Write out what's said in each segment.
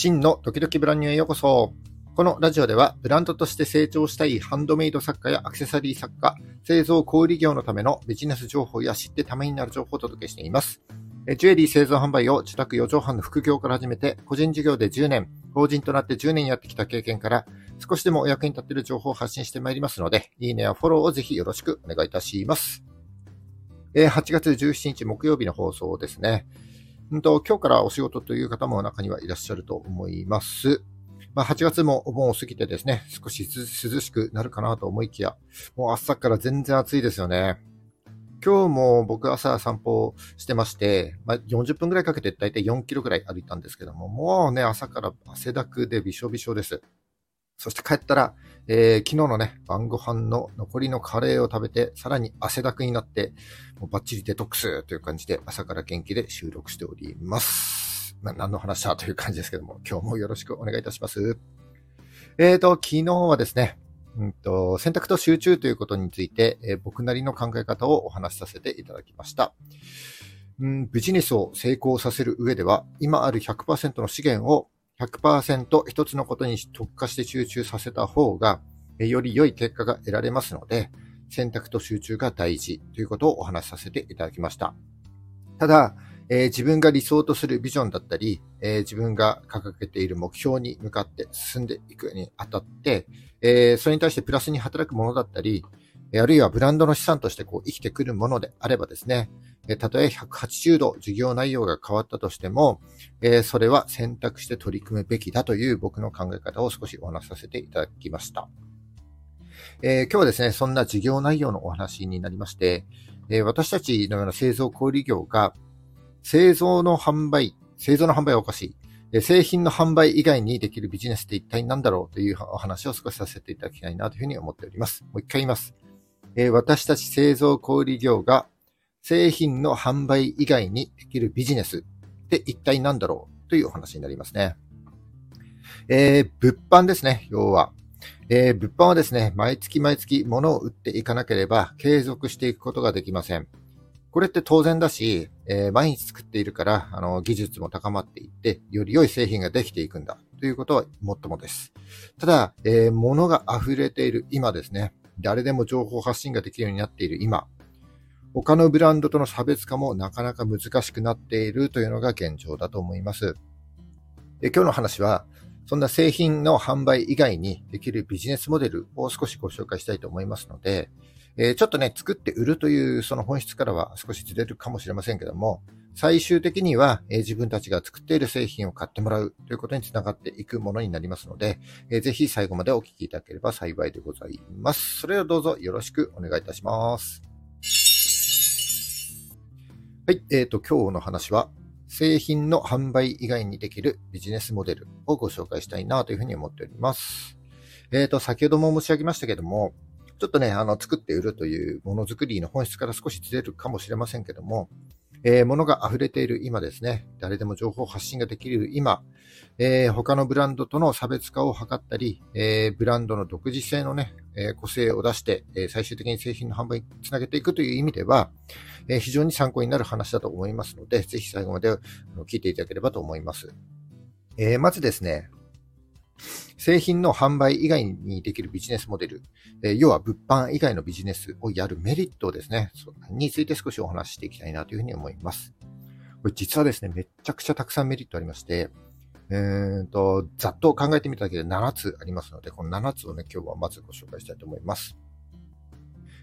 真のドキドキブランニューへようこそ。このラジオでは、ブランドとして成長したいハンドメイド作家やアクセサリー作家、製造小売業のためのビジネス情報や知ってためになる情報をお届けしています。ジュエリー製造販売を自宅4畳半の副業から始めて、個人事業で10年、法人となって10年やってきた経験から、少しでもお役に立っている情報を発信してまいりますので、いいねやフォローをぜひよろしくお願いいたします。8月17日木曜日の放送ですね。今日からお仕事という方も中にはいらっしゃると思います。まあ、8月もお盆を過ぎてですね、少し涼しくなるかなと思いきや、もう朝から全然暑いですよね。今日も僕朝散歩してまして、まあ、40分くらいかけてだいたい4キロくらい歩いたんですけども、もうね、朝から汗だくでびしょびしょです。そして帰ったら、えー、昨日のね、晩ご飯の残りのカレーを食べて、さらに汗だくになって、もうバッチリデトックスという感じで、朝から元気で収録しております。ま、何の話だという感じですけども、今日もよろしくお願いいたします。えーと、昨日はですね、うんと、選択と集中ということについて、えー、僕なりの考え方をお話しさせていただきました。うん、ビジネスを成功させる上では、今ある100%の資源を100%一つのことに特化して集中させた方が、より良い結果が得られますので、選択と集中が大事ということをお話しさせていただきました。ただ、えー、自分が理想とするビジョンだったり、えー、自分が掲げている目標に向かって進んでいくにあたって、えー、それに対してプラスに働くものだったり、あるいはブランドの資産としてこう生きてくるものであればですね、たとえ180度授業内容が変わったとしても、それは選択して取り組むべきだという僕の考え方を少しお話しさせていただきました。えー、今日はですね、そんな授業内容のお話になりまして、え私たちのような製造小売業が製造の販売、製造の販売はおかしい。製品の販売以外にできるビジネスって一体何だろうというお話を少しさせていただきたいなというふうに思っております。もう一回言います。私たち製造小売業が製品の販売以外にできるビジネスって一体何だろうというお話になりますね。えー、物販ですね、要は。えー、物販はですね、毎月毎月物を売っていかなければ継続していくことができません。これって当然だし、えー、毎日作っているから、あの、技術も高まっていって、より良い製品ができていくんだ。ということはもっともです。ただ、えー、物が溢れている今ですね。誰でも情報発信ができるようになっている今。他のブランドとの差別化もなかなか難しくなっているというのが現状だと思います。で今日の話は、そんな製品の販売以外にできるビジネスモデルを少しご紹介したいと思いますので、え、ちょっとね、作って売るというその本質からは少しずれるかもしれませんけども、最終的には、え、自分たちが作っている製品を買ってもらうということにつながっていくものになりますので、えー、ぜひ最後までお聞きいただければ幸いでございます。それではどうぞよろしくお願いいたします。はい、えっ、ー、と、今日の話は、製品の販売以外にできるビジネスモデルをご紹介したいなというふうに思っております。えっ、ー、と、先ほども申し上げましたけども、ちょっとね、あの、作って売るというものづくりの本質から少しずれるかもしれませんけども、えー、物が溢れている今ですね、誰でも情報発信ができる今、えー、他のブランドとの差別化を図ったり、えー、ブランドの独自性のね、え個性を出して、え最終的に製品の販売につなげていくという意味では、え非常に参考になる話だと思いますので、ぜひ最後まで聞いていただければと思います。えまずですね、製品の販売以外にできるビジネスモデル、え要は物販以外のビジネスをやるメリットですね、について少しお話ししていきたいなというふうに思います。これ実はですね、めちゃくちゃたくさんメリットありまして、えーと、ざっと考えてみただけで7つありますので、この7つをね、今日はまずご紹介したいと思います。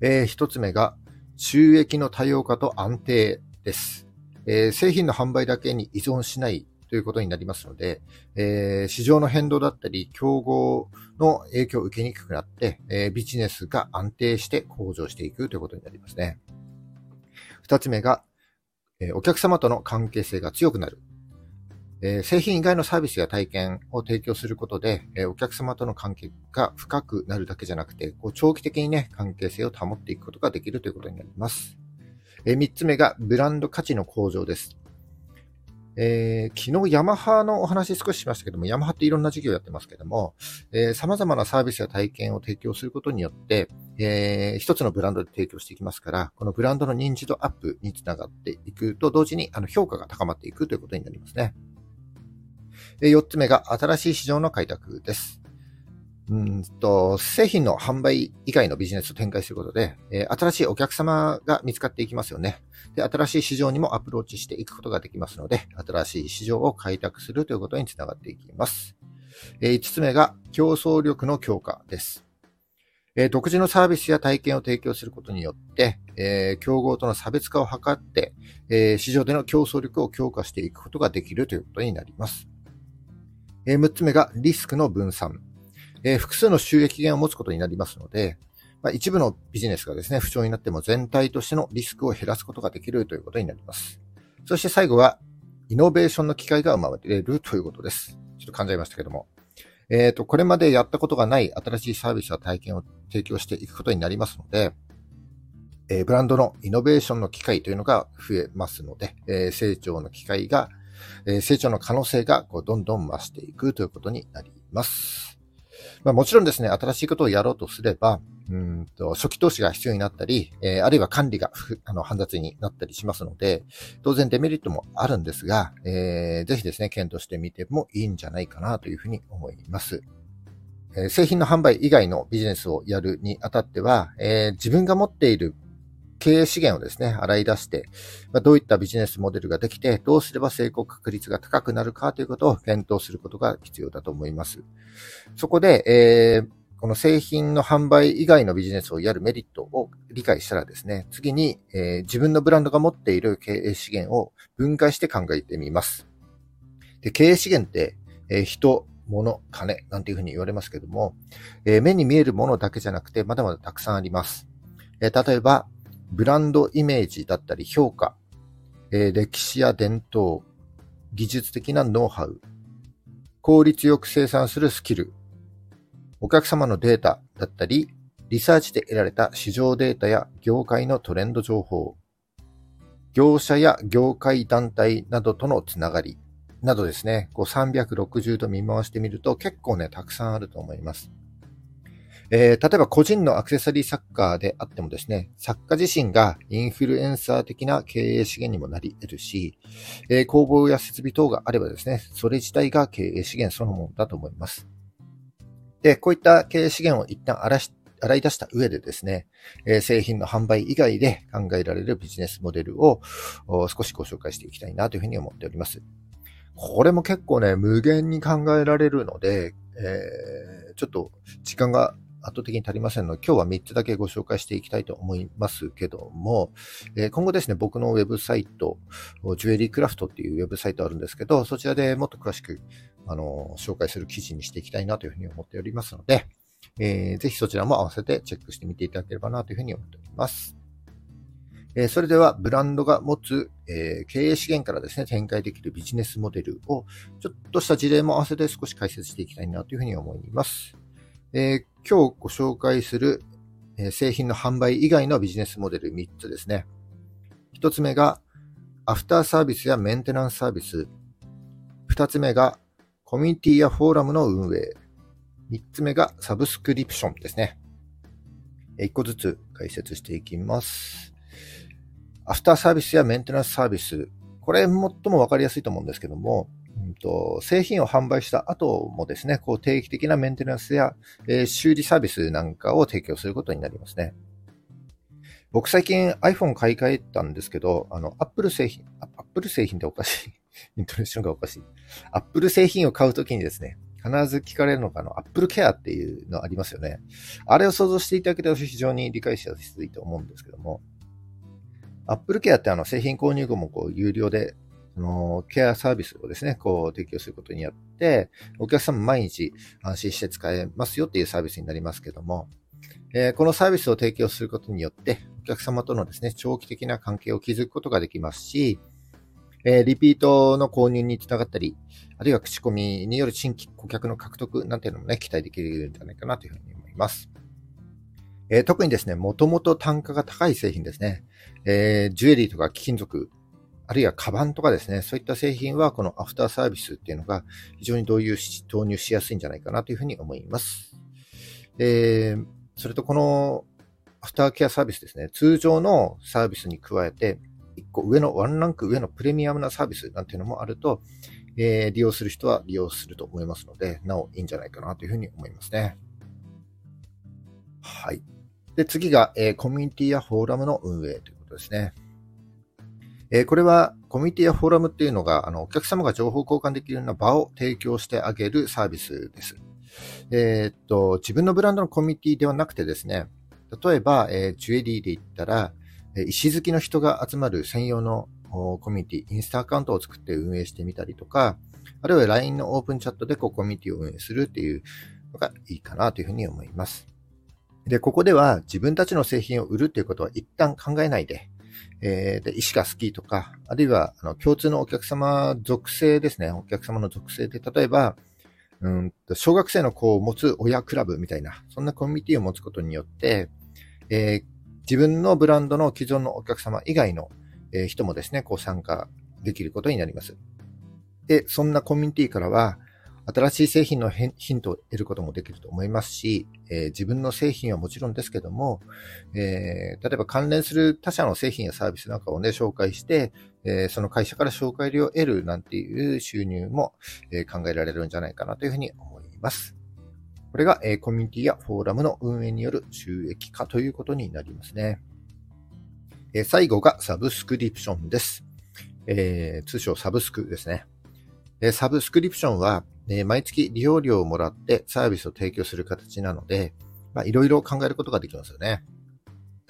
えー、1つ目が、収益の多様化と安定です。えー、製品の販売だけに依存しないということになりますので、えー、市場の変動だったり、競合の影響を受けにくくなって、えー、ビジネスが安定して向上していくということになりますね。二つ目が、えお客様との関係性が強くなる。え製品以外のサービスや体験を提供することで、えお客様との関係が深くなるだけじゃなくて、こう長期的にね、関係性を保っていくことができるということになります。え3つ目が、ブランド価値の向上です。えー、昨日ヤマハのお話少ししましたけども、ヤマハっていろんな事業やってますけども、えー、様々なサービスや体験を提供することによって、えー、一つのブランドで提供していきますから、このブランドの認知度アップにつながっていくと同時に、あの、評価が高まっていくということになりますね。4つ目が新しい市場の開拓です。うんと製品の販売以外のビジネスを展開することで、えー、新しいお客様が見つかっていきますよねで。新しい市場にもアプローチしていくことができますので、新しい市場を開拓するということにつながっていきます。えー、5つ目が競争力の強化です。えー、独自のサービスや体験を提供することによって、えー、競合との差別化を図って、え、市場での競争力を強化していくことができるということになります。え6つ目がリスクの分散。え複数の収益源を持つことになりますので、まあ、一部のビジネスがですね、不調になっても全体としてのリスクを減らすことができるということになります。そして最後は、イノベーションの機会が生まれるということです。ちょっと噛んじゃいましたけども。えっ、ー、と、これまでやったことがない新しいサービスや体験を提供していくことになりますので、えー、ブランドのイノベーションの機会というのが増えますので、えー、成長の機会が、え成長の可能性がこうどんどん増していくということになります。まあ、もちろんですね、新しいことをやろうとすれば、うんと初期投資が必要になったり、えー、あるいは管理があの煩雑になったりしますので、当然デメリットもあるんですが、えー、ぜひですね、検討してみてもいいんじゃないかなというふうに思います。えー、製品の販売以外のビジネスをやるにあたっては、えー、自分が持っている経営資源をですね、洗い出して、ま、どういったビジネスモデルができて、どうすれば成功確率が高くなるかということを検討することが必要だと思います。そこで、えー、この製品の販売以外のビジネスをやるメリットを理解したらですね、次に、えー、自分のブランドが持っている経営資源を分解して考えてみます。で経営資源って、えー、人、物、金なんていうふうに言われますけども、えー、目に見えるものだけじゃなくて、まだまだたくさんあります。えー、例えば、ブランドイメージだったり評価、えー、歴史や伝統、技術的なノウハウ、効率よく生産するスキル、お客様のデータだったり、リサーチで得られた市場データや業界のトレンド情報、業者や業界団体などとのつながりなどですね、こう360度見回してみると結構ね、たくさんあると思います。えー、例えば個人のアクセサリー作家であってもですね、作家自身がインフルエンサー的な経営資源にもなり得るし、えー、工房や設備等があればですね、それ自体が経営資源そのものだと思います。で、こういった経営資源を一旦洗し洗い出した上でですね、え、製品の販売以外で考えられるビジネスモデルを少しご紹介していきたいなというふうに思っております。これも結構ね、無限に考えられるので、えー、ちょっと時間が圧倒的に足りませんので、今日は3つだけご紹介していきたいと思いますけども、えー、今後ですね、僕のウェブサイト、ジュエリークラフトっていうウェブサイトあるんですけど、そちらでもっと詳しく、あの、紹介する記事にしていきたいなというふうに思っておりますので、えー、ぜひそちらも合わせてチェックしてみていただければなというふうに思っております。えー、それでは、ブランドが持つ、えー、経営資源からですね、展開できるビジネスモデルを、ちょっとした事例も合わせて少し解説していきたいなというふうに思います。えー、今日ご紹介する、え製品の販売以外のビジネスモデル3つですね。1つ目が、アフターサービスやメンテナンスサービス。2つ目が、コミュニティやフォーラムの運営。3つ目が、サブスクリプションですね。1個ずつ解説していきます。アフターサービスやメンテナンスサービス。これ最もわかりやすいと思うんですけども、うんと、製品を販売した後もですね、こう定期的なメンテナンスや、えー、修理サービスなんかを提供することになりますね。僕最近 iPhone 買い替えたんですけど、あの、Apple 製品、Apple 製品っておかしい。イントネーションがおかしい。Apple 製品を買うときにですね、必ず聞かれるのが、あの、Apple Care っていうのありますよね。あれを想像していただけたら非常に理解しやすいと思うんですけども、Apple Care ってあの製品購入後もこう有料でそのケアサービスをですね、こう提供することによって、お客様毎日安心して使えますよっていうサービスになりますけども、えー、このサービスを提供することによって、お客様とのですね、長期的な関係を築くことができますし、えー、リピートの購入につながったり、あるいは口コミによる新規顧客の獲得なんていうのもね、期待できるんじゃないかなというふうに思います。えー、特にですね、もともと単価が高い製品ですね、えー、ジュエリーとか貴金属、あるいはカバンとかですね、そういった製品はこのアフターサービスっていうのが非常に導入し、導入しやすいんじゃないかなというふうに思います。えー、それとこのアフターケアサービスですね、通常のサービスに加えて、1個上の、ワンランク上のプレミアムなサービスなんていうのもあると、えー、利用する人は利用すると思いますので、なおいいんじゃないかなというふうに思いますね。はい。で、次が、えー、コミュニティやフォーラムの運営ということですね。えー、これは、コミュニティやフォーラムっていうのが、あの、お客様が情報交換できるような場を提供してあげるサービスです。えー、っと、自分のブランドのコミュニティではなくてですね、例えば、えー、ジュエリーで言ったら、石好きの人が集まる専用のコミュニティ、インスタアカウントを作って運営してみたりとか、あるいは LINE のオープンチャットでこうコミュニティを運営するっていうのがいいかなというふうに思います。で、ここでは自分たちの製品を売るっていうことは一旦考えないで、えー、で、石が好きとか、あるいは、あの、共通のお客様属性ですね。お客様の属性で、例えば、うんと、小学生の子を持つ親クラブみたいな、そんなコミュニティを持つことによって、えー、自分のブランドの既存のお客様以外の、えー、人もですね、こう参加できることになります。で、そんなコミュニティからは、新しい製品のヒントを得ることもできると思いますし、えー、自分の製品はもちろんですけども、えー、例えば関連する他社の製品やサービスなんかをね、紹介して、えー、その会社から紹介料を得るなんていう収入も、え考えられるんじゃないかなというふうに思います。これが、えコミュニティやフォーラムの運営による収益化ということになりますね。え最後がサブスクリプションです。え通称サブスクですね。サブスクリプションは、毎月利用料をもらってサービスを提供する形なので、ま、いろいろ考えることができますよね。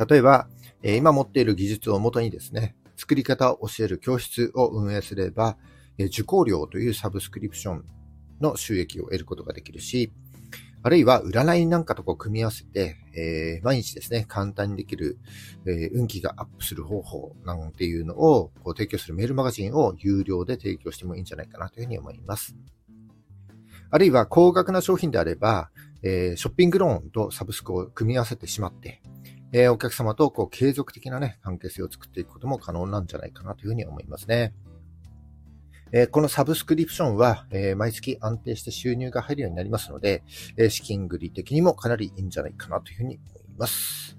例えば、今持っている技術をもとにですね、作り方を教える教室を運営すれば、受講料というサブスクリプションの収益を得ることができるし、あるいは占いなんかとこう組み合わせて、えー、毎日ですね、簡単にできる、えー、運気がアップする方法なんていうのをこう提供するメールマガジンを有料で提供してもいいんじゃないかなというふうに思います。あるいは高額な商品であれば、えー、ショッピングローンとサブスクを組み合わせてしまって、え、お客様とこう継続的なね、関係性を作っていくことも可能なんじゃないかなというふうに思いますね。えこのサブスクリプションは、え毎月安定して収入が入るようになりますので、え資金繰り的にもかなりいいんじゃないかなというふうに思います。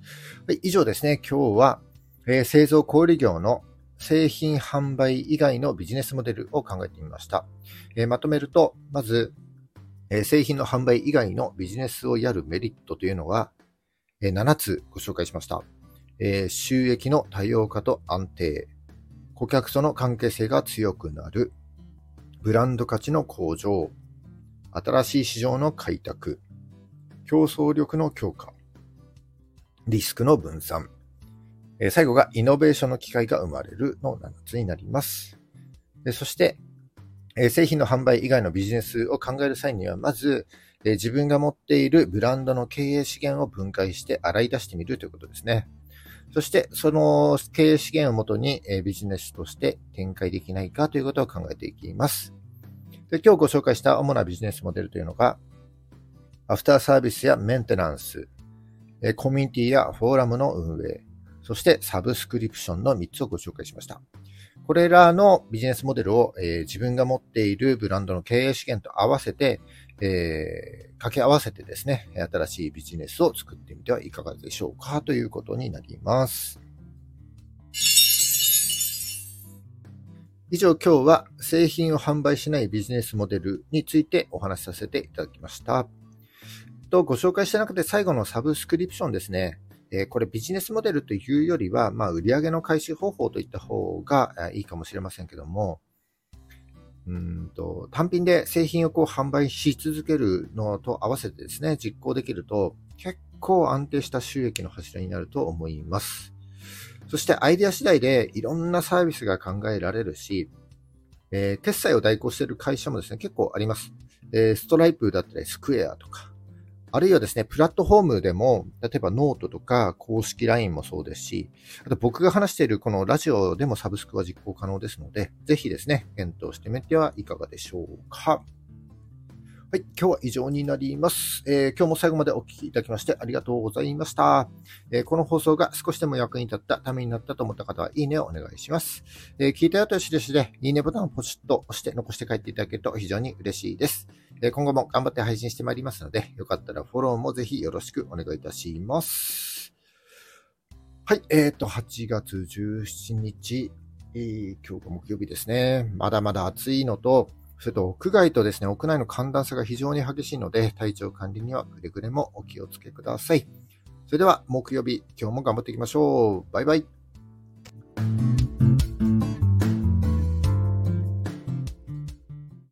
はい、以上ですね、今日は、え製造小売業の製品販売以外のビジネスモデルを考えてみました。えまとめると、まず、え製品の販売以外のビジネスをやるメリットというのは、え7つご紹介しました。え収益の多様化と安定、顧客との関係性が強くなる、ブランド価値の向上、新しい市場の開拓、競争力の強化、リスクの分散、え最後がイノベーションの機会が生まれるの7つになります。そして、え製品の販売以外のビジネスを考える際には、まず、え自分が持っているブランドの経営資源を分解して洗い出してみるということですね。そして、その経営資源をもとに、えビジネスとして展開できないかということを考えていきます。で今日ご紹介した主なビジネスモデルというのが、アフターサービスやメンテナンス、コミュニティやフォーラムの運営、そしてサブスクリプションの3つをご紹介しました。これらのビジネスモデルを、えー、自分が持っているブランドの経営資源と合わせて、えー、掛け合わせてですね、新しいビジネスを作ってみてはいかがでしょうかということになります。以上今日は製品を販売しないビジネスモデルについてお話しさせていただきました。とご紹介した中で最後のサブスクリプションですね。えこれビジネスモデルというよりは、まあ、売上の回収方法といった方がいいかもしれませんけども、うんと単品で製品をこう販売し続けるのと合わせてですね、実行できると結構安定した収益の柱になると思います。そしてアイデア次第でいろんなサービスが考えられるし、えー、決済を代行している会社もですね、結構あります。えー、ストライプだったり、 Square とか、あるいはですね、プラットフォームでも、例えばノートとか公式 LINE もそうですし、あと僕が話しているこのラジオでもサブスクは実行可能ですので、ぜひですね、検討してみてはいかがでしょうか。はい、今日は以上になります、えー、今日も最後までお聴きいただきましてありがとうございました、えー、この放送が少しでも役に立った、ためになったと思った方は、いいねをお願いします。えー、聞いたよとよしでしで、いいねボタンをポチッと押して残して帰っていただけると非常に嬉しいです。え今後も頑張って配信してまいりますので、よかったらフォローもぜひよろしくお願いいたします。はい、えっ、ー、と、8月17日、えー、今日が木曜日ですね。まだまだ暑いのと、それと屋外とですね、屋内の寒暖差が非常に激しいので、体調管理にはくれぐれもお気をつけください。それでは木曜日、今日も頑張っていきましょう。バイバイ。